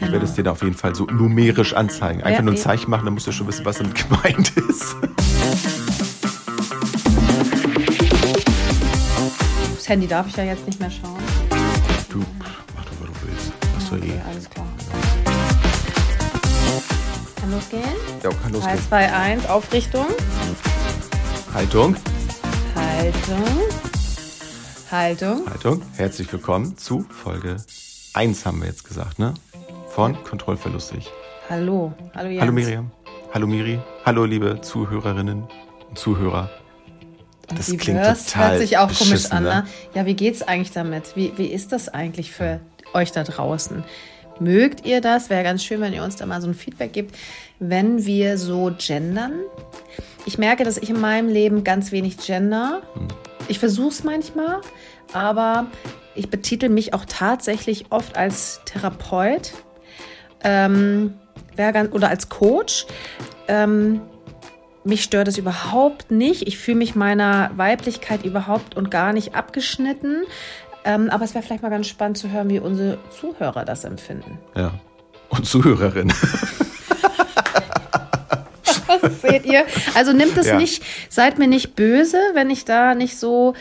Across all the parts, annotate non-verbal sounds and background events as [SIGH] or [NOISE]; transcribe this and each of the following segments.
Ich werde es dir da auf jeden Fall so numerisch anzeigen. Einfach Ja, nur ein. Zeichen machen, dann musst du schon wissen, was damit gemeint ist. Das Handy darf ich ja jetzt nicht mehr schauen. Du, mach doch, was du willst. Hast du eh. Alles klar. Kann losgehen? Ja, kann 3, losgehen. 2, 1, Aufrichtung. Haltung, Haltung. Haltung. Haltung. Herzlich willkommen zu Folge 1, haben wir jetzt gesagt, ne? Von Kontrollverlustig. Hallo. Hallo Jens. Hallo Miriam. Hallo Miri. Hallo liebe Zuhörerinnen und Zuhörer. Das Wie klingt wir's? total Hört sich auch komisch an, ne? ne? Ja, wie geht's eigentlich damit? Wie, wie ist das eigentlich für euch da draußen? Mögt ihr das? Wäre ganz schön, wenn ihr uns da mal so ein Feedback gibt, wenn wir so gendern. Ich merke, dass ich in meinem Leben ganz wenig gender. Hm. Ich versuche es manchmal, aber ich betitel mich auch tatsächlich oft als Therapeut ähm, oder als Coach. Ähm, mich stört es überhaupt nicht. Ich fühle mich meiner Weiblichkeit überhaupt und gar nicht abgeschnitten. Ähm, aber es wäre vielleicht mal ganz spannend zu hören, wie unsere Zuhörer das empfinden. Ja. Und Zuhörerinnen. [LAUGHS] Seht ihr? Also nimmt es Ja. nicht, seid mir nicht böse, wenn ich da nicht so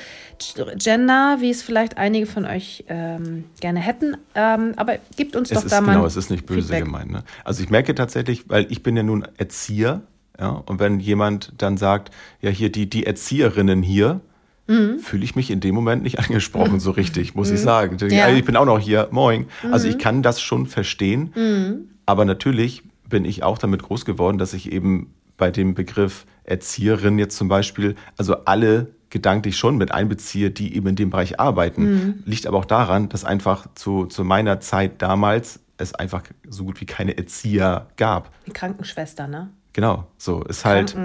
gender, wie es vielleicht einige von euch ähm, gerne hätten. Ähm, aber gebt uns Es doch ist, da mal. genau, es ist nicht böse Feedback. gemeint. Ne? Also ich merke tatsächlich, weil ich bin ja nun Erzieher, ja, und wenn jemand dann sagt, ja, hier die, die Erzieherinnen hier, Mhm. fühle ich mich in dem Moment nicht [LAUGHS] angesprochen so richtig, muss ich sagen. Ja. Ich bin auch noch hier, moin. Also Mhm. ich kann das schon verstehen, aber natürlich bin ich auch damit groß geworden, dass ich eben bei dem Begriff Erzieherin jetzt zum Beispiel, also alle gedanklich schon mit einbeziehe, die eben in dem Bereich arbeiten. Mhm. Liegt aber auch daran, dass einfach zu, zu meiner Zeit damals es einfach so gut wie keine Erzieher gab. Die Krankenschwester, ne? Genau, so ist halt,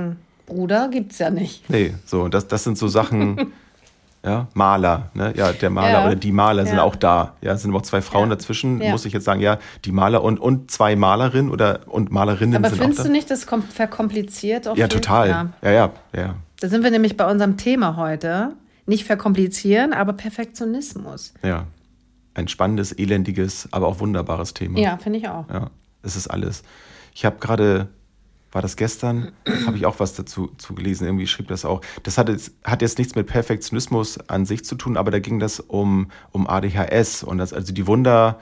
Bruder gibt's ja nicht. nee, so, und das, das sind so Sachen, [LAUGHS] ja, Maler, ne, ja, der Maler Ja. oder die Maler sind Ja. auch da, ja, es sind auch zwei Frauen Ja. dazwischen, muss ich jetzt sagen, ja, die Maler und, und zwei Malerinnen oder, und Malerinnen Aber sind findest auch du da. nicht das kom- verkompliziert? Auch Ja, total, ja, ja, ja, Da sind wir nämlich bei unserem Thema heute. Nicht verkomplizieren, aber Perfektionismus. ja. Ein spannendes, elendiges, aber auch wunderbares Thema. Ja, finde ich auch. Ja, es ist alles. Ich habe gerade, war das gestern, [CLEARS THROAT] habe ich auch was dazu zu gelesen, irgendwie schrieb das auch. Das hat jetzt, hat jetzt nichts mit Perfektionismus an sich zu tun, aber da ging das um, um ADHS und das, also die Wunder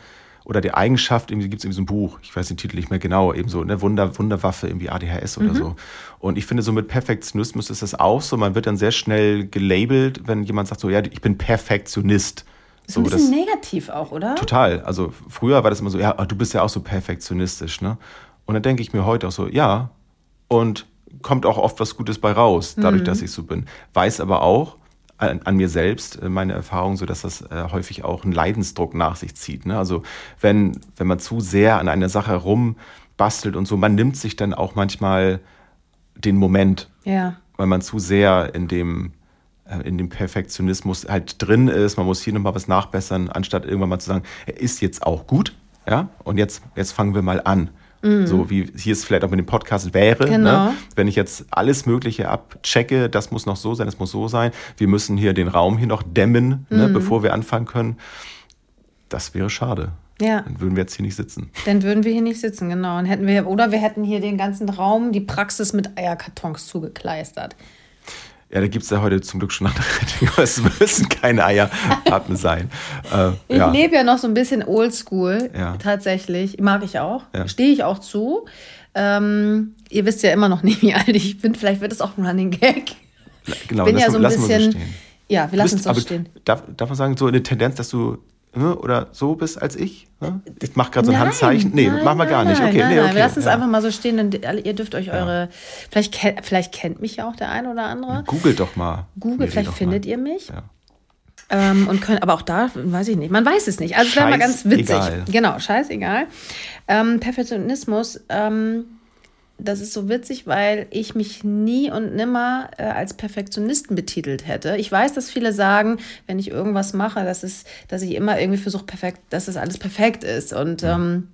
oder die Eigenschaft, irgendwie gibt es irgendwie so ein Buch, ich weiß den Titel nicht mehr genau, eben so, ne, Wunder, Wunderwaffe, irgendwie ADHS oder so. Und ich finde, so mit Perfektionismus ist das auch so, man wird dann sehr schnell gelabelt, wenn jemand sagt so, ja, ich bin Perfektionist. Ist So, ein bisschen das- negativ auch, oder? Total. Also früher war das immer so, ja, du bist ja auch so perfektionistisch, ne? Und dann denke ich mir heute auch so, ja, und kommt auch oft was Gutes bei raus, dadurch, dass ich so bin. Weiß aber auch an, an mir selbst, äh, meine Erfahrung, so dass das äh, häufig auch einen Leidensdruck nach sich zieht. Ne? Also wenn, wenn man zu sehr an einer Sache rumbastelt und so, man nimmt sich dann auch manchmal den Moment Ja. weil man zu sehr in dem, äh, in dem Perfektionismus halt drin ist. Man muss hier nochmal was nachbessern, anstatt irgendwann mal zu sagen, er ist jetzt auch gut, ja, und jetzt, jetzt fangen wir mal an. So wie hier es vielleicht auch mit dem Podcast wäre, Mhm. Genau. ne? wenn ich jetzt alles Mögliche abchecke, das muss noch so sein, das muss so sein, wir müssen hier den Raum hier noch dämmen, Mhm. ne, bevor wir anfangen können. Das wäre schade. Ja. Dann würden wir jetzt hier nicht sitzen. Dann würden wir hier nicht sitzen, genau. Und hätten wir, oder wir hätten hier den ganzen Raum, die Praxis mit Eierkartons zugekleistert. Ja, da gibt es ja heute zum Glück schon andere Dinge. Es müssen keine Eierpappen sein. [LAUGHS] Äh, Ich ja. lebe ja noch so ein bisschen oldschool, Ja. tatsächlich. Mag ich auch. Ja. Stehe ich auch zu. Ähm, ihr wisst ja immer noch nicht, wie alt ich bin. Vielleicht wird es auch ein Running Gag. Genau, bin ja lassen- so ein wir bisschen- stehen. Ja, wir lassen es aber stehen. Darf, darf man sagen, so eine Tendenz, dass du ne, oder so bist als ich? Ne? Ich mache gerade so ein Handzeichen. Nee, nein, machen wir gar nein, nicht. Nein, Okay, nein, nee, nein. okay. Wir lassen es ja. einfach mal so stehen. Denn ihr dürft euch eure. Vielleicht, kennt- vielleicht kennt mich ja auch der eine oder andere. Googelt doch mal. Google, Miri, vielleicht findet mal. ihr mich. Ja. Ähm, und können, aber auch da weiß ich nicht. Man weiß es nicht. Also es wäre mal ganz witzig. Scheißegal. Genau, scheißegal. Ähm, Perfektionismus, ähm, das ist so witzig, weil ich mich nie und nimmer äh, als Perfektionisten betitelt hätte. Ich weiß, dass viele sagen, wenn ich irgendwas mache, dass, es, dass ich immer irgendwie versuche, perfekt, dass das alles perfekt ist. Und ähm,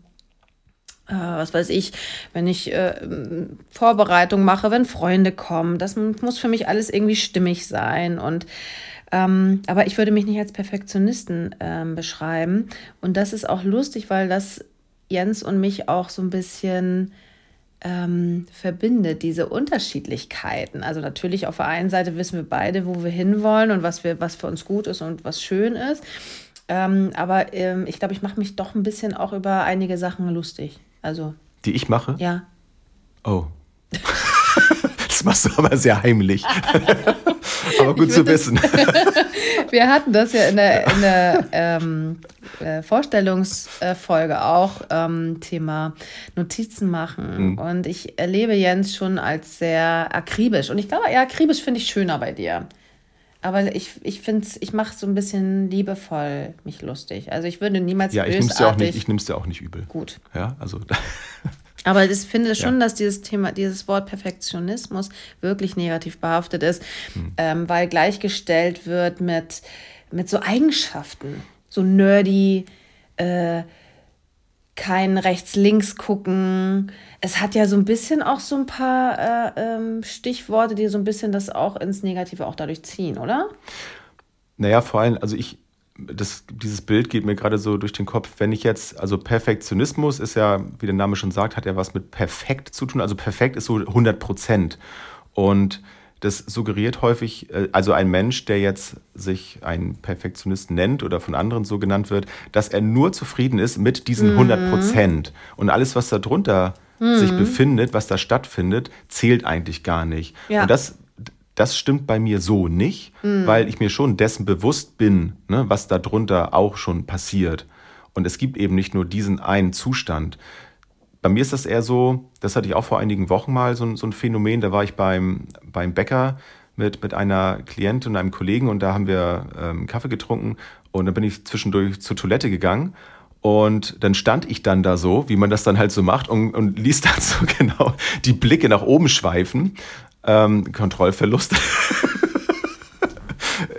äh, was weiß ich, wenn ich äh, Vorbereitung mache, wenn Freunde kommen, das muss für mich alles irgendwie stimmig sein. Und Ähm, aber ich würde mich nicht als Perfektionisten ähm, beschreiben. Und das ist auch lustig, weil das Jens und mich auch so ein bisschen ähm, verbindet, diese Unterschiedlichkeiten. Also natürlich auf der einen Seite wissen wir beide, wo wir hinwollen und was, wir, was für uns gut ist und was schön ist. Ähm, aber ähm, ich glaube, ich mache mich doch ein bisschen auch über einige Sachen lustig. Also. Die ich mache? Ja. Oh. [LAUGHS] das machst du aber sehr heimlich. [LAUGHS] aber gut zu wissen. [LAUGHS] Wir hatten das ja in der, in der ähm, äh, Vorstellungsfolge auch, ähm, Thema Notizen machen. Mhm. Und ich erlebe Jens schon als sehr akribisch. Und ich glaube, ja, akribisch finde ich schöner bei dir. Aber ich, ich finde ich mache so ein bisschen liebevoll mich lustig. Also ich würde niemals Ja, ich nehme es dir auch nicht, ich nehm's dir auch nicht übel. Gut. Ja, also. [LAUGHS] [LAUGHS] Aber ich finde schon, ja. dass dieses Thema, dieses Wort Perfektionismus wirklich negativ behaftet ist, hm. ähm, weil gleichgestellt wird mit, mit so Eigenschaften. So nerdy, äh, kein rechts-links gucken. Es hat ja so ein bisschen auch so ein paar äh, ähm, Stichworte, die so ein bisschen das auch ins Negative auch dadurch ziehen, oder? Naja, vor allem, also ich, das, dieses Bild geht mir gerade so durch den Kopf, wenn ich jetzt, also Perfektionismus ist ja, wie der Name schon sagt, hat ja was mit perfekt zu tun. Also perfekt ist so 100 Prozent. Und das suggeriert häufig, äh, also ein Mensch, der jetzt sich ein Perfektionist nennt oder von anderen so genannt wird, dass er nur zufrieden ist mit diesen 100 mhm. Prozent. Und alles, was darunter mhm. sich befindet, was da stattfindet, zählt eigentlich gar nicht. Ja. Und das, das stimmt bei mir so nicht, mhm. weil ich mir schon dessen bewusst bin, ne, was darunter auch schon passiert. Und es gibt eben nicht nur diesen einen Zustand. Bei mir ist das eher so, das hatte ich auch vor einigen Wochen mal, so, so ein Phänomen, da war ich beim, beim Bäcker mit, mit einer Klientin und einem Kollegen und da haben wir ähm, Kaffee getrunken und dann bin ich zwischendurch zur Toilette gegangen und dann stand ich dann da so, wie man das dann halt so macht und, und ließ [LAUGHS] dann so genau die Blicke nach oben schweifen. Ähm, Kontrollverlust. [LAUGHS]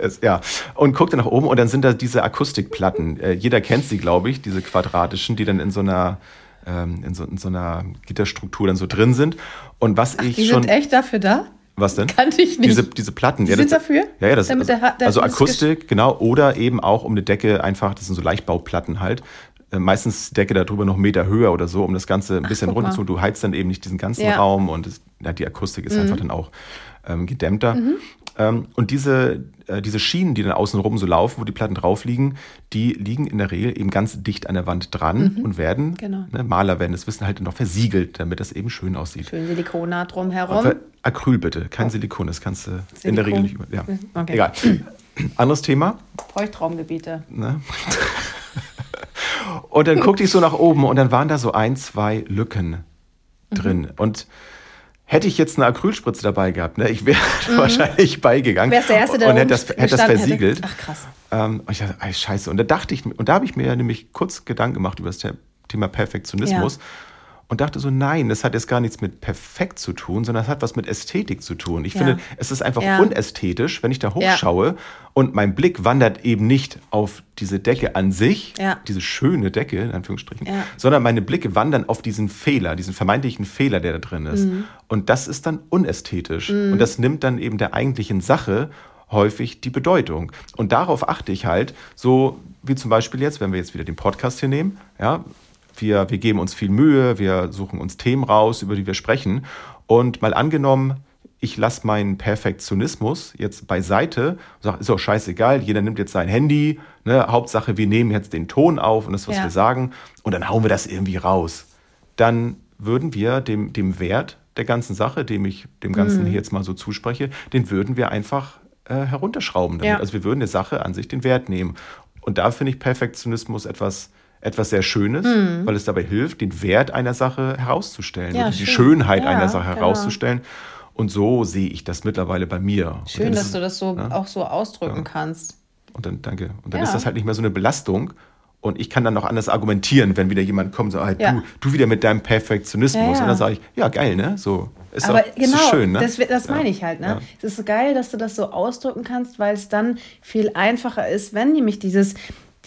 es, ja, und guckte nach oben und dann sind da diese Akustikplatten. Äh, jeder kennt sie, glaube ich, diese quadratischen, die dann in so einer ähm, in, so, in so einer Gitterstruktur dann so drin sind. Und was Ach, ich die schon. Die sind echt dafür da? Was denn? Kannte ich nicht. Diese, diese Platten. Die ja, sind das, dafür? Ja, ja, das Damit also, der, der also Akustik, genau. Oder eben auch um eine Decke einfach, das sind so Leichtbauplatten halt. Äh, meistens Decke darüber noch einen Meter höher oder so, um das Ganze ein bisschen runter zu. Du heizt dann eben nicht diesen ganzen ja. Raum und das, ja, die Akustik ist mhm. einfach dann auch ähm, gedämmter. Mhm. Ähm, und diese, äh, diese Schienen, die dann außenrum so laufen, wo die Platten drauf liegen, die liegen in der Regel eben ganz dicht an der Wand dran mhm. und werden, genau. ne, Maler werden das Wissen halt noch versiegelt, damit das eben schön aussieht. Schön Silikonat drumherum. Acryl bitte, kein oh. Silikon, das kannst du Silikon. in der Regel nicht über. Ja. Okay. Egal. [CLEARS THROAT] Anderes Thema. Feuchtraumgebiete. Ne? [LAUGHS] und dann guckte ich so nach oben und dann waren da so ein, zwei Lücken drin. Mhm. Und Hätte ich jetzt eine Acrylspritze dabei gehabt, ne, ich wäre [LAUGHS] mhm. wahrscheinlich beigegangen Wärst der Erste, der und hätte das, hätte das versiegelt. Hätte. Ach krass. Ähm, und ich dachte, ey, scheiße. Und da dachte ich, und da habe ich mir nämlich kurz Gedanken gemacht über das Thema Perfektionismus. Ja und dachte so, nein, das hat jetzt gar nichts mit perfekt zu tun, sondern das hat was mit Ästhetik zu tun. Ich ja. finde, es ist einfach ja. unästhetisch, wenn ich da hochschaue ja. und mein Blick wandert eben nicht auf diese Decke an sich, diese schöne Decke, in Anführungsstrichen, sondern meine Blicke wandern auf diesen Fehler, diesen vermeintlichen Fehler, der da drin ist. Mhm. Und das ist dann unästhetisch. Mhm. Und das nimmt dann eben der eigentlichen Sache häufig die Bedeutung. Und darauf achte ich halt, so wie zum Beispiel jetzt, wenn wir jetzt wieder den Podcast hier nehmen, ja, wir, wir geben uns viel Mühe, wir suchen uns Themen raus, über die wir sprechen. Und mal angenommen, ich lasse meinen Perfektionismus jetzt beiseite und sage, ist doch scheißegal, jeder nimmt jetzt sein Handy, ne? Hauptsache, wir nehmen jetzt den Ton auf und das, was ja. wir sagen, und dann hauen wir das irgendwie raus. Dann würden wir dem, dem Wert der ganzen Sache, dem ich dem Ganzen mhm. hier jetzt mal so zuspreche, den würden wir einfach äh, herunterschrauben. Ja. Also wir würden der Sache an sich den Wert nehmen. Und da finde ich Perfektionismus etwas etwas sehr Schönes, mhm. weil es dabei hilft, den Wert einer Sache herauszustellen ja, die Schönheit ja, einer Sache genau. herauszustellen. Und so sehe ich das mittlerweile bei mir. Schön, dass du das so ja, auch so ausdrücken kannst. Und dann, danke. Und dann ist das halt nicht mehr so eine Belastung. Und ich kann dann noch anders argumentieren, wenn wieder jemand kommt und sagt, du, du wieder mit deinem Perfektionismus. Und dann sage ich, ja, geil, ne? So. Ist Aber doch, genau, ist schön, ne? das, das meine ich halt. Ne? Es ist geil, dass du das so ausdrücken kannst, weil es dann viel einfacher ist, wenn nämlich dieses,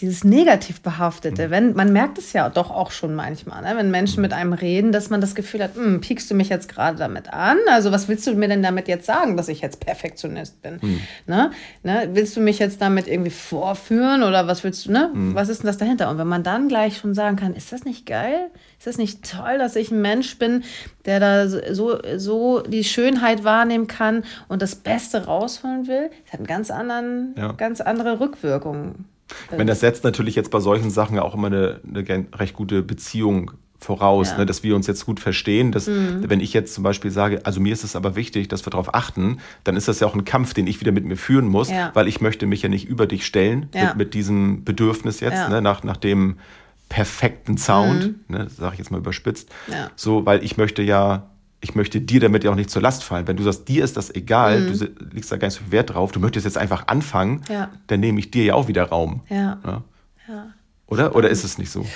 dieses negativ behaftete, mhm. wenn man merkt es ja doch auch schon manchmal, ne? wenn Menschen mit einem reden, dass man das Gefühl hat, hm, piekst du mich jetzt gerade damit an? Also was willst du mir denn damit jetzt sagen, dass ich jetzt Perfektionist bin? Mhm. Ne? Ne? Willst du mich jetzt damit irgendwie vorführen oder was willst du? Ne? Mhm. Was ist denn das dahinter? Und wenn man dann gleich schon sagen kann, ist das nicht geil? Ist das nicht toll, dass ich ein Mensch bin, der da so, so die Schönheit wahrnehmen kann und das Beste rausholen will? Das hat eine ganz, anderen, ja. ganz andere Rückwirkungen. Ich meine, das setzt natürlich jetzt bei solchen Sachen auch immer eine, eine recht gute Beziehung voraus, ja. ne, dass wir uns jetzt gut verstehen. Dass, mhm. Wenn ich jetzt zum Beispiel sage, also mir ist es aber wichtig, dass wir darauf achten, dann ist das ja auch ein Kampf, den ich wieder mit mir führen muss, ja. weil ich möchte mich ja nicht über dich stellen ja. mit, mit, diesem Bedürfnis jetzt, ne, nach, nach dem perfekten Sound, mhm. ne, sage ich jetzt mal überspitzt, so, weil ich möchte ja ich möchte dir damit ja auch nicht zur Last fallen. Wenn du sagst, dir ist das egal, mhm. du legst da gar nicht so viel Wert drauf, du möchtest jetzt einfach anfangen, ja. dann nehme ich dir ja auch wieder Raum. Ja. ja. ja. Oder? Oder ist es nicht so?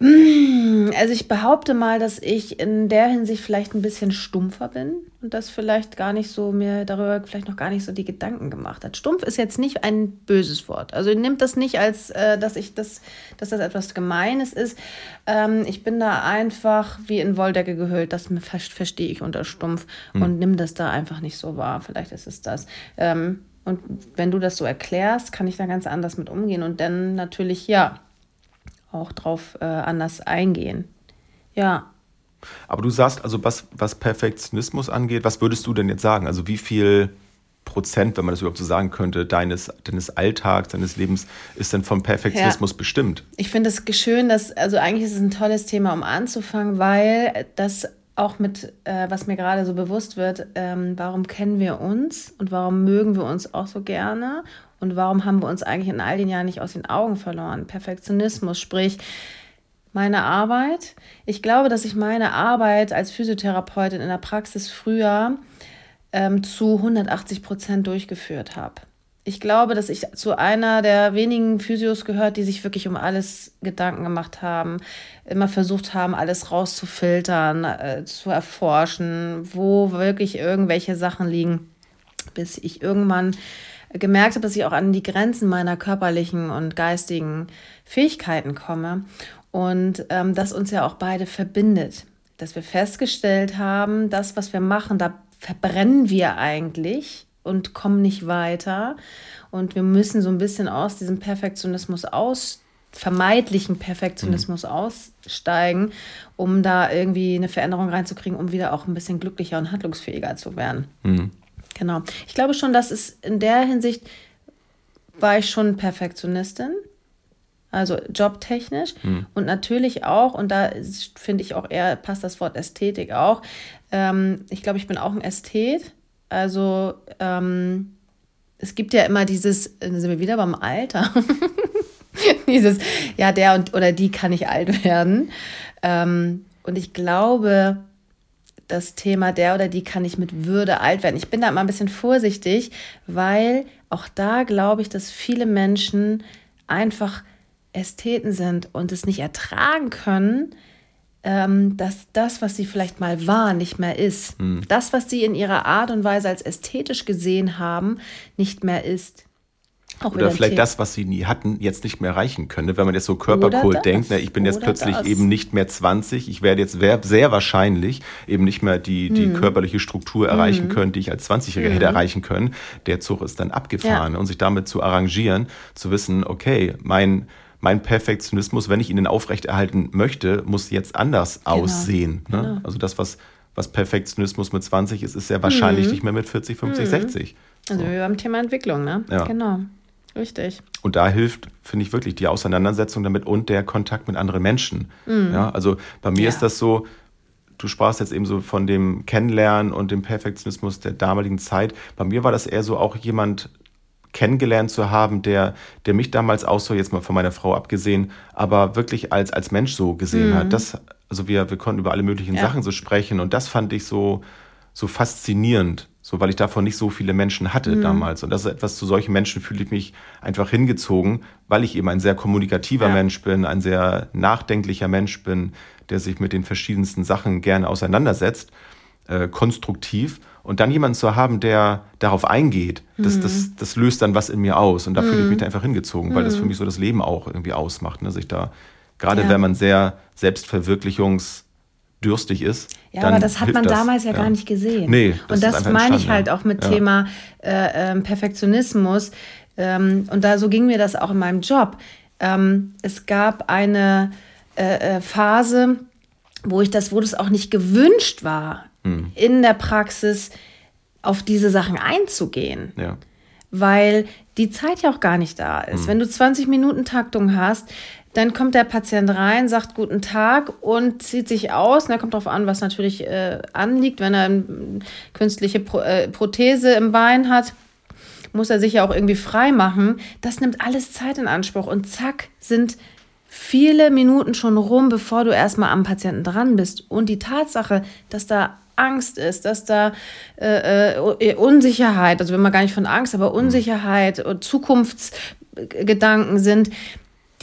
Mm, also ich behaupte mal, dass ich in der Hinsicht vielleicht ein bisschen stumpfer bin und das vielleicht gar nicht so mir darüber vielleicht noch gar nicht so die Gedanken gemacht hat. Stumpf ist jetzt nicht ein böses Wort. Also nimmt das nicht als, äh, dass ich das, dass das etwas Gemeines ist. Ähm, ich bin da einfach wie in Wolldecke gehüllt. Das verstehe ich unter Stumpf hm. und nimm das da einfach nicht so wahr. Vielleicht ist es das. Ähm, und wenn du das so erklärst, kann ich da ganz anders mit umgehen und dann natürlich ja auch drauf äh, anders eingehen. Ja. Aber du sagst also, was, was Perfektionismus angeht, was würdest du denn jetzt sagen? Also wie viel Prozent, wenn man das überhaupt so sagen könnte, deines, deines Alltags, deines Lebens ist denn vom Perfektionismus ja. bestimmt? Ich finde es schön, dass, also eigentlich ist es ein tolles Thema, um anzufangen, weil das auch mit, äh, was mir gerade so bewusst wird, ähm, warum kennen wir uns und warum mögen wir uns auch so gerne und warum haben wir uns eigentlich in all den Jahren nicht aus den Augen verloren? Perfektionismus, sprich meine Arbeit. Ich glaube, dass ich meine Arbeit als Physiotherapeutin in der Praxis früher ähm, zu 180 Prozent durchgeführt habe. Ich glaube, dass ich zu einer der wenigen Physios gehört, die sich wirklich um alles Gedanken gemacht haben, immer versucht haben, alles rauszufiltern, äh, zu erforschen, wo wirklich irgendwelche Sachen liegen, bis ich irgendwann gemerkt habe, dass ich auch an die Grenzen meiner körperlichen und geistigen Fähigkeiten komme und ähm, das uns ja auch beide verbindet. Dass wir festgestellt haben, das, was wir machen, da verbrennen wir eigentlich und kommen nicht weiter. Und wir müssen so ein bisschen aus diesem Perfektionismus aus vermeidlichen Perfektionismus mhm. aussteigen, um da irgendwie eine Veränderung reinzukriegen, um wieder auch ein bisschen glücklicher und handlungsfähiger zu werden. Mhm. Genau. Ich glaube schon, dass es in der Hinsicht war ich schon Perfektionistin, also jobtechnisch mhm. und natürlich auch, und da finde ich auch eher, passt das Wort Ästhetik auch, ähm, ich glaube, ich bin auch ein Ästhet, also ähm, es gibt ja immer dieses, sind wir wieder beim Alter, [LAUGHS] dieses, ja, der und oder die kann nicht alt werden. Ähm, und ich glaube, das Thema der oder die kann ich mit Würde alt werden. Ich bin da immer ein bisschen vorsichtig, weil auch da glaube ich, dass viele Menschen einfach Ästheten sind und es nicht ertragen können, ähm, dass das, was sie vielleicht mal war, nicht mehr ist. Hm. Das, was sie in ihrer Art und Weise als ästhetisch gesehen haben, nicht mehr ist. Auch Oder vielleicht das, was sie nie hatten, jetzt nicht mehr erreichen können. Wenn man jetzt so Körperkult denkt, ne, ich bin jetzt plötzlich das. eben nicht mehr 20, ich werde jetzt sehr wahrscheinlich eben nicht mehr die, die hm. körperliche Struktur erreichen hm. können, die ich als 20-Jähriger hm. hätte erreichen können. Der Zug ist dann abgefahren ja. und sich damit zu arrangieren, zu wissen, okay, mein, mein Perfektionismus, wenn ich ihn aufrechterhalten möchte, muss jetzt anders genau. aussehen. Ne? Genau. Also das, was, was Perfektionismus mit 20 ist, ist sehr wahrscheinlich mhm. nicht mehr mit 40, 50, mhm. 60. So. Also wir haben Thema Entwicklung, ne? Ja. Genau. Richtig. Und da hilft, finde ich wirklich, die Auseinandersetzung damit und der Kontakt mit anderen Menschen. Mhm. Ja, also bei mir ja. ist das so, du sprachst jetzt eben so von dem Kennenlernen und dem Perfektionismus der damaligen Zeit. Bei mir war das eher so auch jemand kennengelernt zu haben, der, der mich damals auch so, jetzt mal von meiner Frau abgesehen, aber wirklich als, als Mensch so gesehen mhm. hat. Das, also wir, wir konnten über alle möglichen ja. Sachen so sprechen und das fand ich so, so faszinierend, so weil ich davon nicht so viele Menschen hatte mhm. damals. Und das ist etwas, zu solchen Menschen fühle ich mich einfach hingezogen, weil ich eben ein sehr kommunikativer ja. Mensch bin, ein sehr nachdenklicher Mensch bin, der sich mit den verschiedensten Sachen gerne auseinandersetzt, äh, konstruktiv. Und dann jemanden zu haben, der darauf eingeht, das, das, das löst dann was in mir aus. Und da fühle ich mich da einfach hingezogen, weil das für mich so das Leben auch irgendwie ausmacht. Ne? Sich da, gerade Ja. wenn man sehr selbstverwirklichungsdürstig ist. Ja, aber das hat man damals ja, gar nicht gesehen. Nee, das und das meine ich halt ja. auch mit Ja. Thema äh, ähm, Perfektionismus. Ähm, und da so ging mir das auch in meinem Job. Ähm, es gab eine äh, äh, Phase, wo ich das, wo das auch nicht gewünscht war, Hm. in der Praxis auf diese Sachen einzugehen Ja. weil die Zeit ja auch gar nicht da ist. Wenn du 20 Minuten Taktung hast, dann kommt der Patient rein, sagt guten Tag und zieht sich aus. Und dann kommt darauf an, was natürlich äh, anliegt. Wenn er eine künstliche Pro äh, Prothese im Bein hat, muss er sich ja auch irgendwie frei machen. Das nimmt alles Zeit in Anspruch und zack sind viele Minuten schon rum, bevor du erstmal am Patienten dran bist. Und die Tatsache, dass da Angst ist, dass da äh, äh, Unsicherheit, also wenn man gar nicht von Angst, aber Unsicherheit und Zukunftsgedanken sind,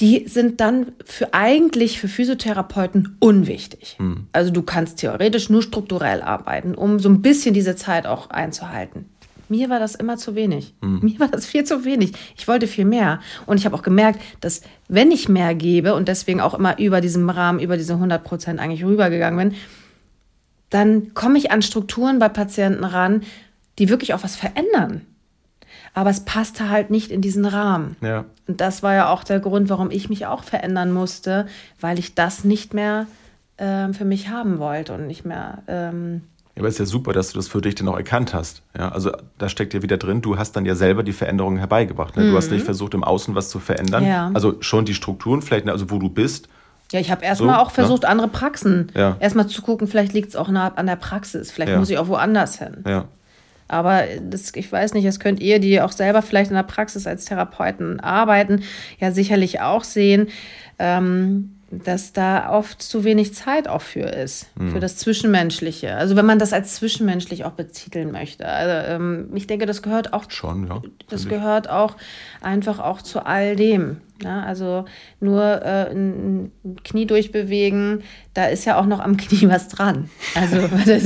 die sind dann für eigentlich für Physiotherapeuten unwichtig. Also du kannst theoretisch nur strukturell arbeiten, um so ein bisschen diese Zeit auch einzuhalten. Mir war das immer zu wenig. Mir war das viel zu wenig. Ich wollte viel mehr. Und ich habe auch gemerkt, dass wenn ich mehr gebe und deswegen auch immer über diesem Rahmen, über diese 100 Prozent eigentlich rübergegangen bin, dann komme ich an Strukturen bei Patienten ran, die wirklich auch was verändern. Aber es passte halt nicht in diesen Rahmen. Ja. Und das war ja auch der Grund, warum ich mich auch verändern musste, weil ich das nicht mehr ähm, für mich haben wollte und nicht mehr. Ähm, Ja, aber es ist ja super, dass du das für dich dann auch erkannt hast. Ja, also da steckt ja wieder drin, du hast dann ja selber die Veränderungen herbeigebracht. Ne? Du hast nicht versucht, im Außen was zu verändern. Mhm. Ja. Also schon die Strukturen, vielleicht, ne, also wo du bist. ja, ich habe erstmal So, auch versucht, andere Praxen Ja. erstmal zu gucken, vielleicht liegt es auch nah an der Praxis, vielleicht Ja. muss ich auch woanders hin. Ja. Aber das, ich weiß nicht, das könnt ihr, die auch selber vielleicht in der Praxis als Therapeuten arbeiten, ja sicherlich auch sehen, ähm, dass da oft zu wenig Zeit auch für ist, für das Zwischenmenschliche. Also wenn man das als zwischenmenschlich auch betiteln möchte. Also ähm, ich denke, das gehört auch Schon, ja. das gehört auch einfach auch zu all dem. Ne? Also nur äh, ein Knie durchbewegen, da ist ja auch noch am Knie was dran. Also [LAUGHS] das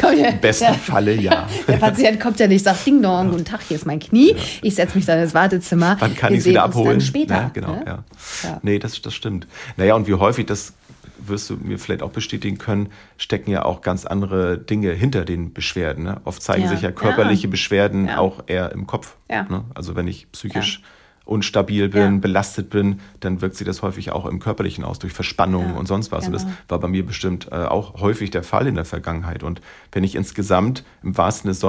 kommt ja, Im besten der, Falle ja. [LAUGHS] der Patient kommt ja nicht, sagt Ding Dong, guten Tag, hier ist mein Knie. Ich setze mich dann ins Wartezimmer. Wann kann ich es wieder abholen? Dann später. Ja, genau, ne? ja. Ja. Nee, das, das stimmt. Naja, und wie häufig, das wirst du mir vielleicht auch bestätigen können, stecken ja auch ganz andere Dinge hinter den Beschwerden. Ne? Oft zeigen Ja. sich ja körperliche Ja. Beschwerden Ja. auch eher im Kopf. Ja. Ne? Also wenn ich psychisch unstabil bin, Ja. belastet bin, dann wirkt sich das häufig auch im Körperlichen aus, durch Verspannungen Ja, und sonst was. Und das genau. war bei mir bestimmt äh, auch häufig der Fall in der Vergangenheit. Und wenn ich insgesamt im wahrsten, des,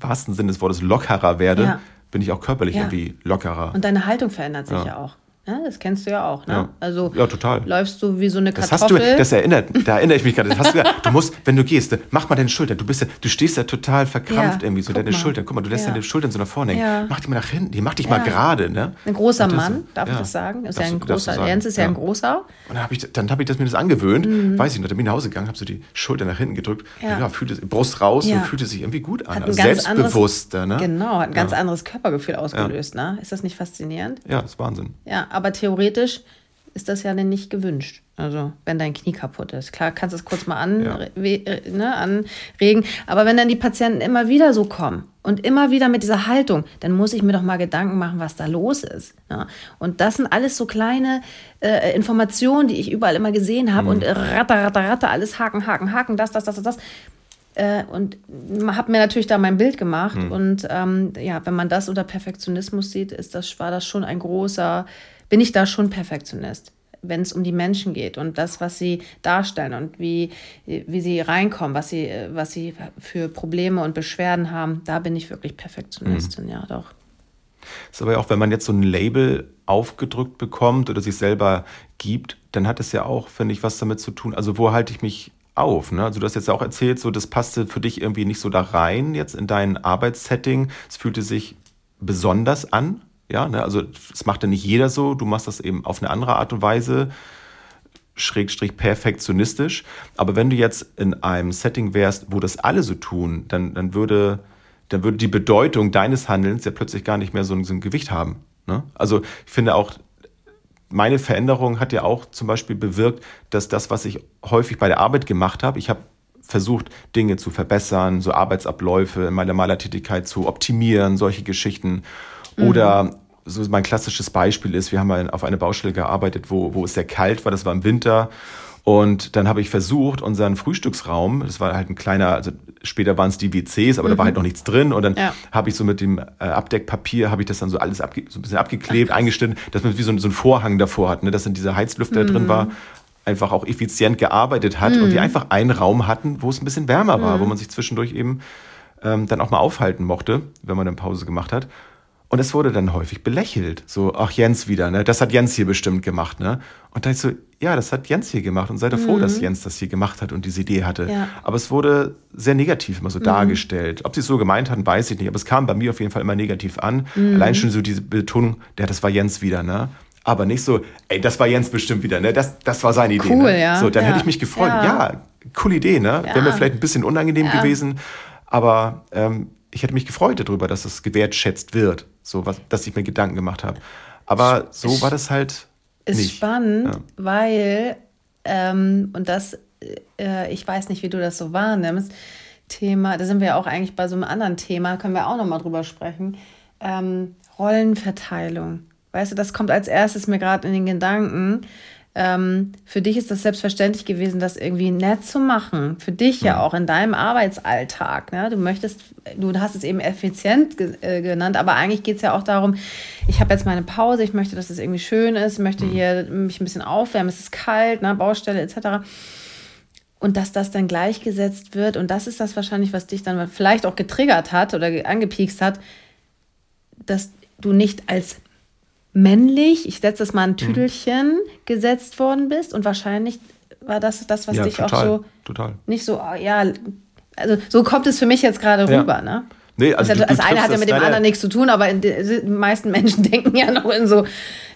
wahrsten Sinne des Wortes lockerer werde, Ja. bin ich auch körperlich irgendwie lockerer. Und deine Haltung verändert sich Ja. auch. Ne? Das kennst du ja auch. Ne? Ja. Also Ja, total. läufst du wie so eine Das Kartoffel. hast du, das erinnert, da erinnere ich mich gerade. Das hast du, ja, du musst, wenn du gehst, mach mal deine Schultern. Du bist ja, du stehst ja total verkrampft Ja, irgendwie, so deine mal. Schultern. Guck mal, du lässt Ja. deine Schultern so nach vorne hängen. Ja. Mach die mal nach hinten, die mach dich Ja. mal gerade, ne? ein großer das- Mann, darf ich ja. das sagen? Ist Darfst ja ein großer. Jens ist ja, ein Ja. großer. Und dann habe ich, dann hab ich das mir das angewöhnt, Mhm. weiß ich noch, dann bin ich nach Hause gegangen, habe so die Schultern nach hinten gedrückt. Ja. Ja, fühlte, Brust raus Ja. und fühlte sich irgendwie gut an. Hat Also selbstbewusster, ne? Genau, hat ein ganz Ja. anderes Körpergefühl ausgelöst. Ne? Ist das nicht faszinierend? Ja, das ist Wahnsinn. Ja, aber theoretisch ist das ja dann nicht gewünscht. Also, wenn dein Knie kaputt ist. Klar, kannst du es kurz mal an, Ja. äh, ne, anregen. Aber wenn dann die Patienten immer wieder so kommen und immer wieder mit dieser Haltung, dann muss ich mir doch mal Gedanken machen, was da los ist. Ja? Und das sind alles so kleine äh, Informationen, die ich überall immer gesehen habe. Und ratter, ratter, ratter, alles haken, haken, haken, das, das, das, das, das. Äh, und habe mir natürlich da mein Bild gemacht. Und ähm, ja, wenn man das unter Perfektionismus sieht, ist das, war das schon ein großer, bin ich da schon Perfektionist, wenn es um die Menschen geht und das, was sie darstellen und wie, wie sie reinkommen, was sie, was sie für Probleme und Beschwerden haben, da bin ich wirklich Perfektionistin, ja doch. Ist aber ja auch, wenn man jetzt so ein Label aufgedrückt bekommt oder sich selber gibt, dann hat es ja auch, finde ich, was damit zu tun. Also wo halte ich mich auf? Ne? Also du hast jetzt auch erzählt, so das passte für dich irgendwie nicht so da rein jetzt in dein Arbeitssetting. Es fühlte sich besonders an. Ja, ne? also es macht ja nicht jeder so. Du machst das eben auf eine andere Art und Weise. Schrägstrich perfektionistisch. Aber wenn du jetzt in einem Setting wärst, wo das alle so tun, dann, dann würde dann würde die Bedeutung deines Handelns ja plötzlich gar nicht mehr so ein, so ein Gewicht haben. Ne? Also ich finde auch, meine Veränderung hat ja auch zum Beispiel bewirkt, dass das, was ich häufig bei der Arbeit gemacht habe, ich habe versucht, Dinge zu verbessern, so Arbeitsabläufe in meiner Malertätigkeit zu optimieren, solche Geschichten. Mhm. Oder so mein klassisches Beispiel ist, wir haben auf einer Baustelle gearbeitet, wo, wo es sehr kalt war, das war im Winter. Und dann habe ich versucht, unseren Frühstücksraum, das war halt ein kleiner, also später waren es die WCs, aber mhm. da war halt noch nichts drin. Und dann ja. habe ich so mit dem äh, Abdeckpapier, habe ich das dann so alles abge so ein bisschen abgeklebt, Ach, eingeschnitten, dass man wie so, so einen Vorhang davor hat, ne, dass dann dieser Heizlüfter mhm. drin war, einfach auch effizient gearbeitet hat mhm. und wir einfach einen Raum hatten, wo es ein bisschen wärmer war, wo mhm. man sich zwischendurch eben ähm, dann auch mal aufhalten mochte, wenn man eine Pause gemacht hat. Und es wurde dann häufig belächelt. So, ach Jens wieder, ne? Das hat Jens hier bestimmt gemacht, ne? Und da ich so, ja, das hat Jens hier gemacht und seid mhm. froh, dass Jens das hier gemacht hat und diese Idee hatte. Ja. Aber es wurde sehr negativ immer so mhm. dargestellt. Ob sie es so gemeint hatten, weiß ich nicht. Aber es kam bei mir auf jeden Fall immer negativ an. Mhm. Allein schon so diese Betonung, ja, das war Jens wieder, ne? Aber nicht so, ey, das war Jens bestimmt wieder, ne? Das, das war seine Idee. Cool, ne? ja. So, dann ja. hätte ich mich gefreut. Ja, ja coole Idee, ne? Wäre mir vielleicht ein bisschen unangenehm gewesen. Aber ähm, ich hätte mich gefreut darüber, dass es gewertschätzt wird, so was, dass ich mir Gedanken gemacht habe. Aber so war das halt. Ist nicht. spannend, ja. weil, ähm, und das, äh, ich weiß nicht, wie du das so wahrnimmst, Thema, da sind wir auch eigentlich bei so einem anderen Thema, können wir auch nochmal drüber sprechen. Ähm, Rollenverteilung. Weißt du, das kommt als erstes mir gerade in den Gedanken. Ähm, für dich ist das selbstverständlich gewesen, das irgendwie nett zu machen. Für dich ja, ja auch in deinem Arbeitsalltag. Ne? Du möchtest, du hast es eben effizient ge äh, genannt, aber eigentlich geht es ja auch darum, ich habe jetzt meine Pause, ich möchte, dass es irgendwie schön ist, ich möchte mhm. hier mich ein bisschen aufwärmen, es ist kalt, ne? Baustelle etc. Und dass das dann gleichgesetzt wird, und das ist das wahrscheinlich, was dich dann vielleicht auch getriggert hat oder angepiekst hat, dass du nicht als männlich, ich setze das mal ein mhm. Tüdelchen, mhm. gesetzt worden bist. Und wahrscheinlich war das das, was ja, dich total, auch so total. nicht so, ah, ja, also so kommt es für mich jetzt gerade ja. rüber, ne? Nee, also das, du, du das eine hat ja mit dem anderen nichts zu tun, aber die meisten [LAUGHS] Menschen denken ja noch in so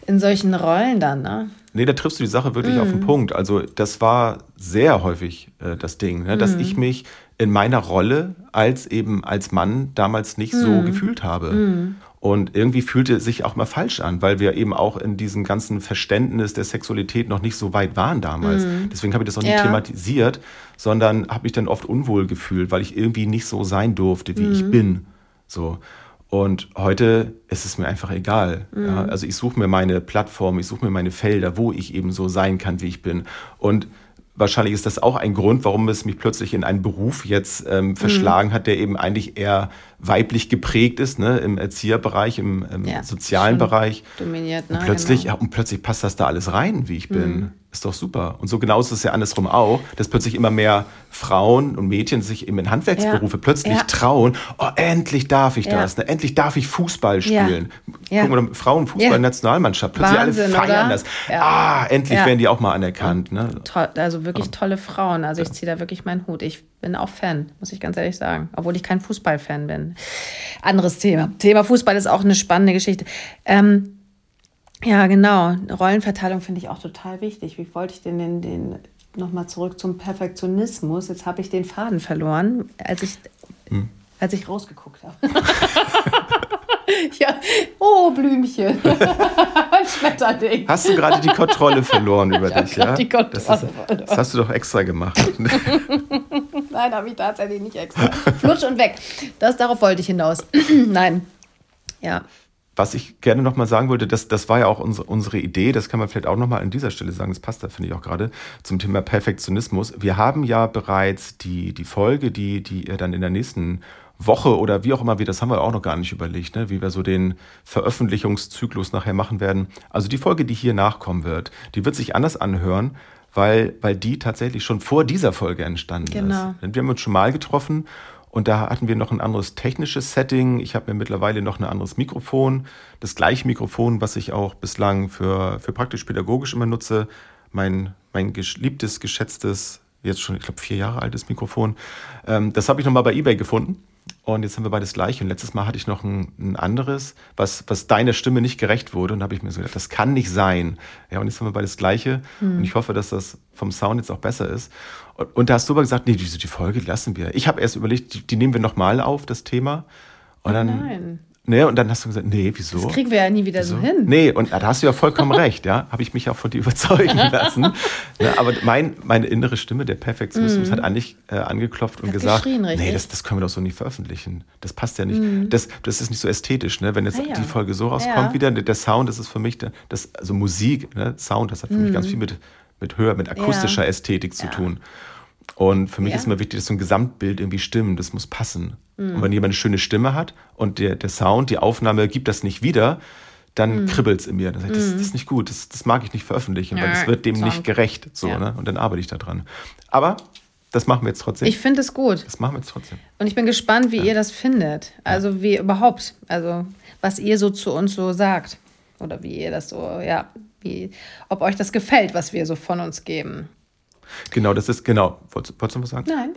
in solchen Rollen dann, ne? Nee, da triffst du die Sache wirklich mm. auf den mhm. Punkt. Also das war sehr häufig äh, das Ding, ne? dass mm. ich mich in meiner Rolle als eben als Mann damals nicht mm. so gefühlt habe. Und irgendwie fühlte es sich auch mal falsch an, weil wir eben auch in diesem ganzen Verständnis der Sexualität noch nicht so weit waren damals. Mhm. Deswegen habe ich das auch nicht ja. thematisiert, sondern habe mich dann oft unwohl gefühlt, weil ich irgendwie nicht so sein durfte, wie mhm. ich bin. So. Und heute ist es mir einfach egal. Mhm. Ja, also ich suche mir meine Plattform, ich suche mir meine Felder, wo ich eben so sein kann, wie ich bin. Und wahrscheinlich ist das auch ein Grund, warum es mich plötzlich in einen Beruf jetzt ähm, verschlagen mhm. hat, der eben eigentlich eher weiblich geprägt ist, ne, im Erzieherbereich, im, im ja, sozialen Bereich. Dominiert, ne? Und plötzlich, genau. ja, und plötzlich passt das da alles rein, wie ich bin. Ist doch super. Und so genau ist es ja andersrum auch, dass plötzlich immer mehr Frauen und Mädchen sich eben in Handwerksberufe ja. plötzlich ja. trauen, oh, endlich darf ich das, ne? endlich darf ich Fußball spielen. Ja. Guck mal, Frauenfußball-Nationalmannschaft, plötzlich Wahnsinn, alle feiern oder? das. Ah, endlich werden die auch mal anerkannt. Ne? Toll, also wirklich tolle Frauen. Also ich ziehe da wirklich meinen Hut. Ich bin auch Fan, muss ich ganz ehrlich sagen. Obwohl ich kein Fußballfan bin. Anderes Thema. Thema Fußball ist auch eine spannende Geschichte. Ähm, ja, genau. Rollenverteilung finde ich auch total wichtig. Wie wollte ich denn den, den nochmal zurück zum Perfektionismus? Jetzt habe ich den Faden verloren, als ich, hm. als ich rausgeguckt habe. [LAUGHS] ja, oh, Blümchen. [LAUGHS] Schmetterling. Hast du gerade die Kontrolle verloren über [LAUGHS] dich, ja? Die Kontrolle das, ist, das hast du doch extra gemacht. Nein, habe ich tatsächlich nicht extra. Flutsch und weg. Das, darauf wollte ich hinaus. [CLEARS THROAT] Nein. Ja. Was ich gerne nochmal sagen wollte, das, das war ja auch unsere, unsere Idee, das kann man vielleicht auch nochmal an dieser Stelle sagen, das passt da, finde ich auch gerade, zum Thema Perfektionismus. Wir haben ja bereits die, die Folge, die, die ihr dann in der nächsten Woche oder wie auch immer wir, das haben wir auch noch gar nicht überlegt, ne? wie wir so den Veröffentlichungszyklus nachher machen werden. Also die Folge, die hier nachkommen wird, die wird sich anders anhören, weil, weil die tatsächlich schon vor dieser Folge entstanden genau. ist. Wir haben uns schon mal getroffen und da hatten wir noch ein anderes technisches Setting. Ich habe mir mittlerweile noch ein anderes Mikrofon, das gleiche Mikrofon, was ich auch bislang für, für praktisch-pädagogisch immer nutze. Mein, mein geliebtes, geschätztes, jetzt schon, ich glaube, vier Jahre altes Mikrofon. Ähm, das habe ich nochmal bei eBay gefunden. Und jetzt haben wir beides gleich. Und letztes Mal hatte ich noch ein, ein anderes, was, was deiner Stimme nicht gerecht wurde. Und da habe ich mir so gedacht, das kann nicht sein. Ja, und jetzt haben wir beides gleiche. Hm. Und ich hoffe, dass das vom Sound jetzt auch besser ist. Und, und da hast du aber gesagt, nee, die, die Folge lassen wir. Ich habe erst überlegt, die, die nehmen wir nochmal auf, das Thema. Und dann, nein. Ne, und dann hast du gesagt, nee, wieso? Das kriegen wir ja nie wieder wieso? so hin. Nee, und da hast du ja vollkommen [LAUGHS] recht, ja. Habe ich mich auch von dir überzeugen [LAUGHS] lassen. ja, aber mein, meine innere Stimme, der Perfektionismus, hat eigentlich äh, angeklopft und Hat gesagt, nee, das, das können wir doch so nie veröffentlichen. Das passt ja nicht. Das, das ist nicht so ästhetisch, ne? Wenn jetzt Ah, ja. die Folge so rauskommt Ja. wieder, der, Sound, das ist für mich, das, also Musik, ne? Sound, das hat für mich ganz viel mit, mit Hör, mit akustischer Ästhetik zu tun. Und für mich ist immer wichtig, dass so ein Gesamtbild irgendwie stimmt. Das muss passen. Und wenn jemand eine schöne Stimme hat und der, der Sound, die Aufnahme gibt das nicht wieder, dann kribbelt's in mir. Dann sag ich, das, das ist nicht gut, das, das mag ich nicht veröffentlichen, weil Ja, das wird dem Sound. nicht gerecht. So, Ja. ne? Und dann arbeite ich da dran. Aber das machen wir jetzt trotzdem. Ich finde es gut. das machen wir jetzt trotzdem. Und ich bin gespannt, wie ihr das findet. Also wie überhaupt. Also was ihr so zu uns so sagt. Oder wie ihr das so, ja, wie, ob euch das gefällt, was wir so von uns geben. Genau, das ist, genau. Wolltest, wolltest du was sagen? Nein.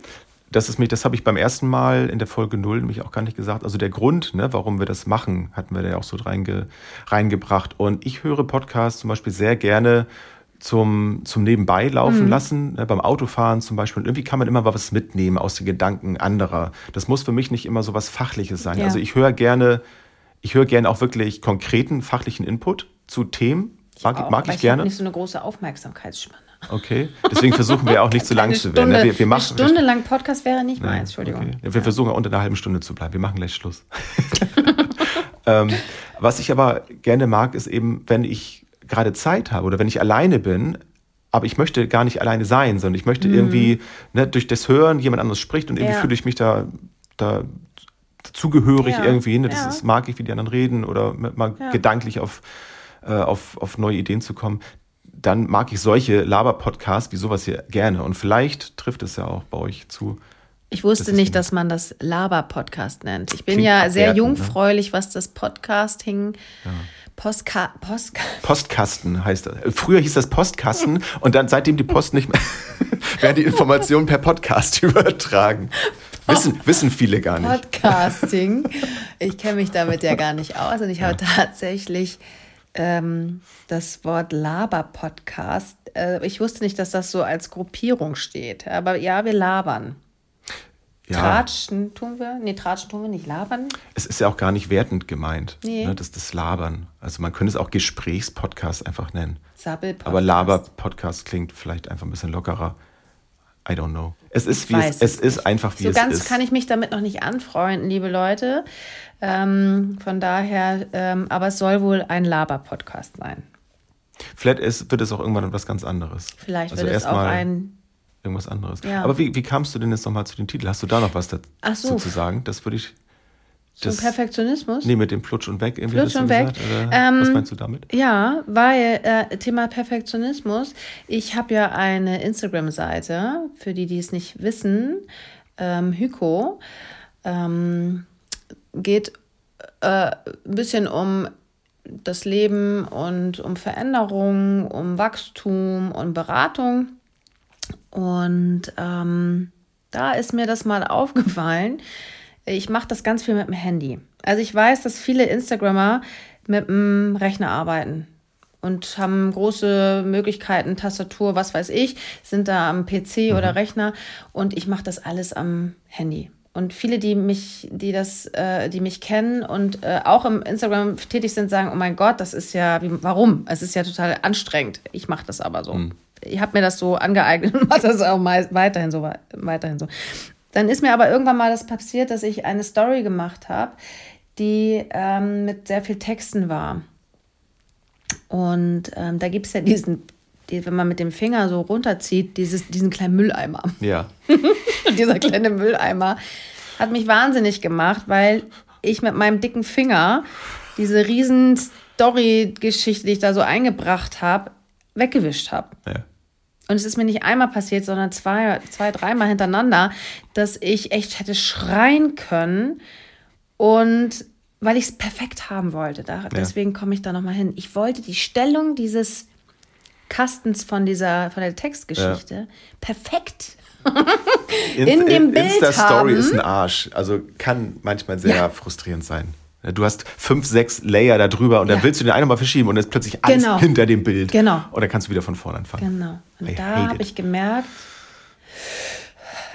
Das ist mich, das habe ich beim ersten Mal in der Folge 0 nämlich auch gar nicht gesagt. Also der Grund, ne, warum wir das machen, hatten wir da ja auch so reinge, reingebracht. Und ich höre Podcasts zum Beispiel sehr gerne zum, zum Nebenbei Mhm. laufen lassen, ne, beim Autofahren zum Beispiel. Und irgendwie kann man immer was mitnehmen aus den Gedanken anderer. Das muss für mich nicht immer so was Fachliches sein. Ja. Also ich höre gerne, ich höre gerne auch wirklich konkreten fachlichen Input zu Themen. Mag, Auch, mag ich Ich gerne. habe nicht so eine große Aufmerksamkeitsspanne. Okay. Deswegen versuchen wir auch nicht zu lang zu werden. Ne? Wir, wir machen, eine Stunde lang Podcast wäre nicht meins, Entschuldigung. Okay. Ja, wir versuchen ja unter einer halben Stunde zu bleiben. Wir machen gleich Schluss. [LAUGHS] ähm, was ich aber gerne mag, ist eben, wenn ich gerade Zeit habe oder wenn ich alleine bin, aber ich möchte gar nicht alleine sein, sondern ich möchte irgendwie ne, durch das Hören jemand anderes spricht und irgendwie Mhm. Ja. fühle ich mich da, da zugehörig Ja, irgendwie. Ne? Das ja. ist, mag ich, wie die anderen reden oder mal Ja. gedanklich auf, äh, auf, auf neue Ideen zu kommen. Dann mag ich solche Laber-Podcasts wie sowas hier gerne. Und vielleicht trifft es ja auch bei euch zu. Ich wusste Das nicht, dass man das Laber-Podcast nennt. Ich bin Klingt ja sehr abwertend, ne? jungfräulich, was das Podcasting, Postka, Post, Postkasten heißt das. Früher hieß das Postkasten und dann seitdem die Post nicht mehr, [LAUGHS] werden die Informationen per Podcast [LAUGHS] übertragen. Wissen, wissen viele gar nicht. Podcasting. Ich kenne mich damit ja gar nicht aus und ich habe tatsächlich ähm, das Wort Laber-Podcast. Äh, ich wusste nicht, dass das so als Gruppierung steht. Aber ja, wir labern. Ja, Tratschen tun wir? Nee, tratschen tun wir nicht. Labern? es ist ja auch gar nicht wertend gemeint. Nee. Ne, das, das Labern. Also man könnte es auch Gesprächspodcast einfach nennen. Sabbel-Podcast. Aber Laber-Podcast klingt vielleicht einfach ein bisschen lockerer. I don't know. Es ist, wie es, es ist einfach, wie So es ganz ist. kann ich mich damit noch nicht anfreunden, liebe Leute. Ähm, von daher, ähm, aber es soll wohl ein Laber-Podcast sein. Vielleicht ist, wird es auch irgendwann etwas ganz anderes. Vielleicht also wird es auch ein. irgendwas anderes. Ja. Aber wie, wie kamst du denn jetzt nochmal zu den Titel? Hast du da noch was dazu so. zu sagen? Das würde ich. Zum Das, Perfektionismus? nee, mit dem Plutsch und weg irgendwie. Du und weg. Gesagt, Ähm, was meinst du damit? Ja, weil äh, Thema Perfektionismus. Ich habe ja eine Instagram-Seite, für die, die es nicht wissen, ähm, Hyko. Ähm, geht äh, ein bisschen um das Leben und um Veränderung, um Wachstum und Beratung. Und ähm, da ist mir das mal [LAUGHS] aufgefallen. Ich mache das ganz viel mit dem Handy. Also ich weiß, dass viele Instagrammer mit dem Rechner arbeiten und haben große Möglichkeiten, Tastatur, was weiß ich, sind da am PC oder Rechner und ich mache das alles am Handy. Und viele, die mich, die das, äh, die mich kennen und äh, auch im Instagram tätig sind, sagen: Oh mein Gott, das ist ja, wie, warum? Es ist ja total anstrengend. Ich mache das aber so. Ich habe mir das so angeeignet [LAUGHS] und mache das auch weiterhin so, weiterhin so. Dann ist mir aber irgendwann mal das passiert, dass ich eine Story gemacht habe, die ähm, mit sehr viel Texten war. Und ähm, da gibt es ja diesen, die, wenn man mit dem Finger so runterzieht, dieses, diesen kleinen Mülleimer. Ja. [LAUGHS] Dieser kleine Mülleimer hat mich wahnsinnig gemacht, weil ich mit meinem dicken Finger diese riesen Story-Geschichte, die ich da so eingebracht habe, weggewischt habe. ja. Und es ist mir nicht einmal passiert, sondern zwei, zwei dreimal hintereinander, dass ich echt hätte schreien können. Und weil ich es perfekt haben wollte. Da, Deswegen komme ich da nochmal hin. Ich wollte die Stellung dieses Kastens von dieser, von der Textgeschichte perfekt. in [LAUGHS] dem Bild Insta-Story haben. ist ein Arsch. Also kann manchmal sehr Ja. frustrierend sein. Du hast fünf, sechs Layer da drüber und dann Ja. willst du den einen mal verschieben und dann ist plötzlich alles Genau. hinter dem Bild. Genau. Und dann kannst du wieder von vorne anfangen. Genau. Und I da habe ich gemerkt,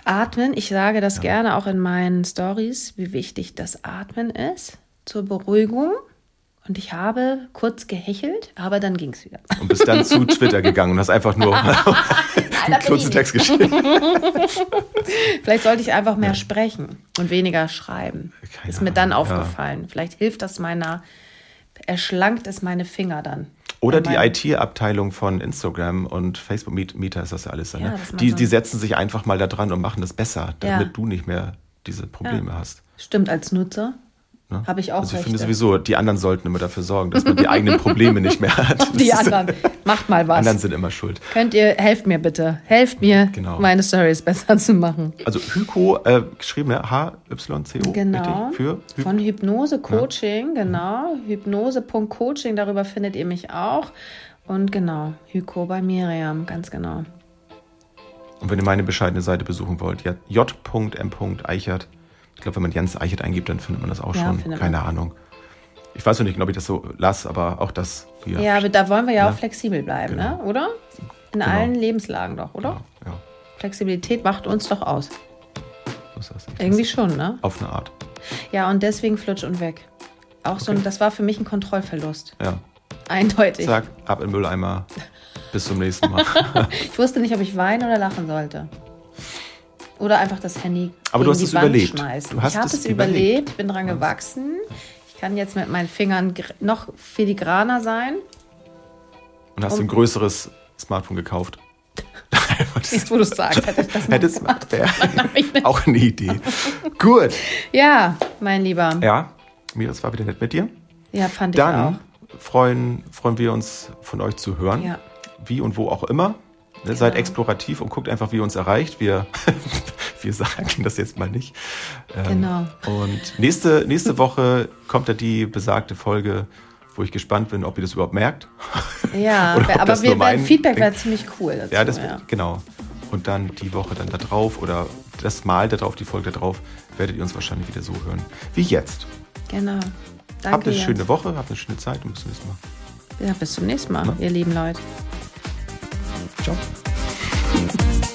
Atmen, ich sage das gerne auch in meinen Stories, wie wichtig das Atmen ist. zur Beruhigung. Und ich habe kurz gehechelt, aber dann ging es wieder. Und bist dann zu [LAUGHS] Twitter gegangen und hast einfach nur [LAUGHS] einen kurzen Text geschrieben. [LAUGHS] Vielleicht sollte ich einfach mehr sprechen und weniger schreiben. Keine ist mir dann Ahnung, ja. aufgefallen. Vielleicht hilft das meiner, erschlankt es meine Finger dann. Oder die IT-Abteilung von Instagram und Facebook Meta ist das ja alles. Ja, Ne? Die, die setzen sich einfach mal da dran und machen das besser, Ja. damit du nicht mehr diese Probleme hast. Stimmt, als Nutzer Ne? habe ich auch Also ich Rechte. finde sowieso, die anderen sollten immer dafür sorgen, dass man die eigenen Probleme nicht mehr hat. [LAUGHS] Die anderen. Macht mal was. anderen sind immer schuld. Könnt ihr, helft mir bitte. Helft mir, Genau. meine Stories besser zu machen. Also Hyko, äh, geschrieben, ja, H-Y-C-O, Genau. Für Hy Von Hypnose Coaching, genau. Hypnose.coaching, darüber findet ihr mich auch. Und genau, Hyko bei Miriam, ganz genau. Und wenn ihr meine bescheidene Seite besuchen wollt, ja, j.m.eichert. Ich glaube, wenn man Jens Eichert eingibt, dann findet man das auch Ja, schon. Keine Ahnung. Ich weiß noch nicht, ob ich das so lasse, aber auch das hier. Ja, aber da wollen wir ja, Ja. auch flexibel bleiben, Genau. ne? oder? In Genau. allen Lebenslagen doch, oder? ja, ja, Flexibilität macht uns doch aus. so Irgendwie schon, ne? Auf eine Art. Ja, und deswegen flutsch und weg. Auch so, ein, das war für mich ein Kontrollverlust. Ja. Eindeutig. Zack, ab in den Mülleimer. Bis zum nächsten Mal. [LAUGHS] Ich wusste nicht, ob ich weinen oder lachen sollte. Oder einfach das Handy Aber du hast die es Wand überlebt. schmeißen. Du hast ich habe es überlebt. überlebt, bin dran gewachsen. Ich kann jetzt mit meinen Fingern noch filigraner sein. Und hast ein größeres Smartphone gekauft. [LAUGHS] Jetzt, wo du es sagst, hätte ich das mal [LAUGHS] Hättest gemacht. wäre [LAUGHS] auch eine Idee. Gut. Ja, mein Lieber. Ja, mir, es war wieder nett mit dir. Ja, fand ich Dann freuen, freuen wir uns, von euch zu hören. auch. Ja. Wie und wo auch immer. Ne, Seid explorativ und guckt einfach, wie ihr uns erreicht. Wir, [LAUGHS] wir sagen das jetzt mal nicht. Ähm, Genau. Und nächste, nächste Woche kommt ja die besagte Folge, wo ich gespannt bin, ob ihr das überhaupt merkt. Ja, [LAUGHS] aber wir, mein Feedback wäre ziemlich cool dazu. Ja, das ja. genau. Und dann die Woche dann da drauf oder das Mal da drauf, die Folge da drauf, werdet ihr uns wahrscheinlich wieder so hören wie jetzt. Genau. Danke. habt eine Jens. schöne Woche, habt eine schöne Zeit und bis zum nächsten Mal. Ja, bis zum nächsten Mal, Na? ihr lieben Leute. Tchau.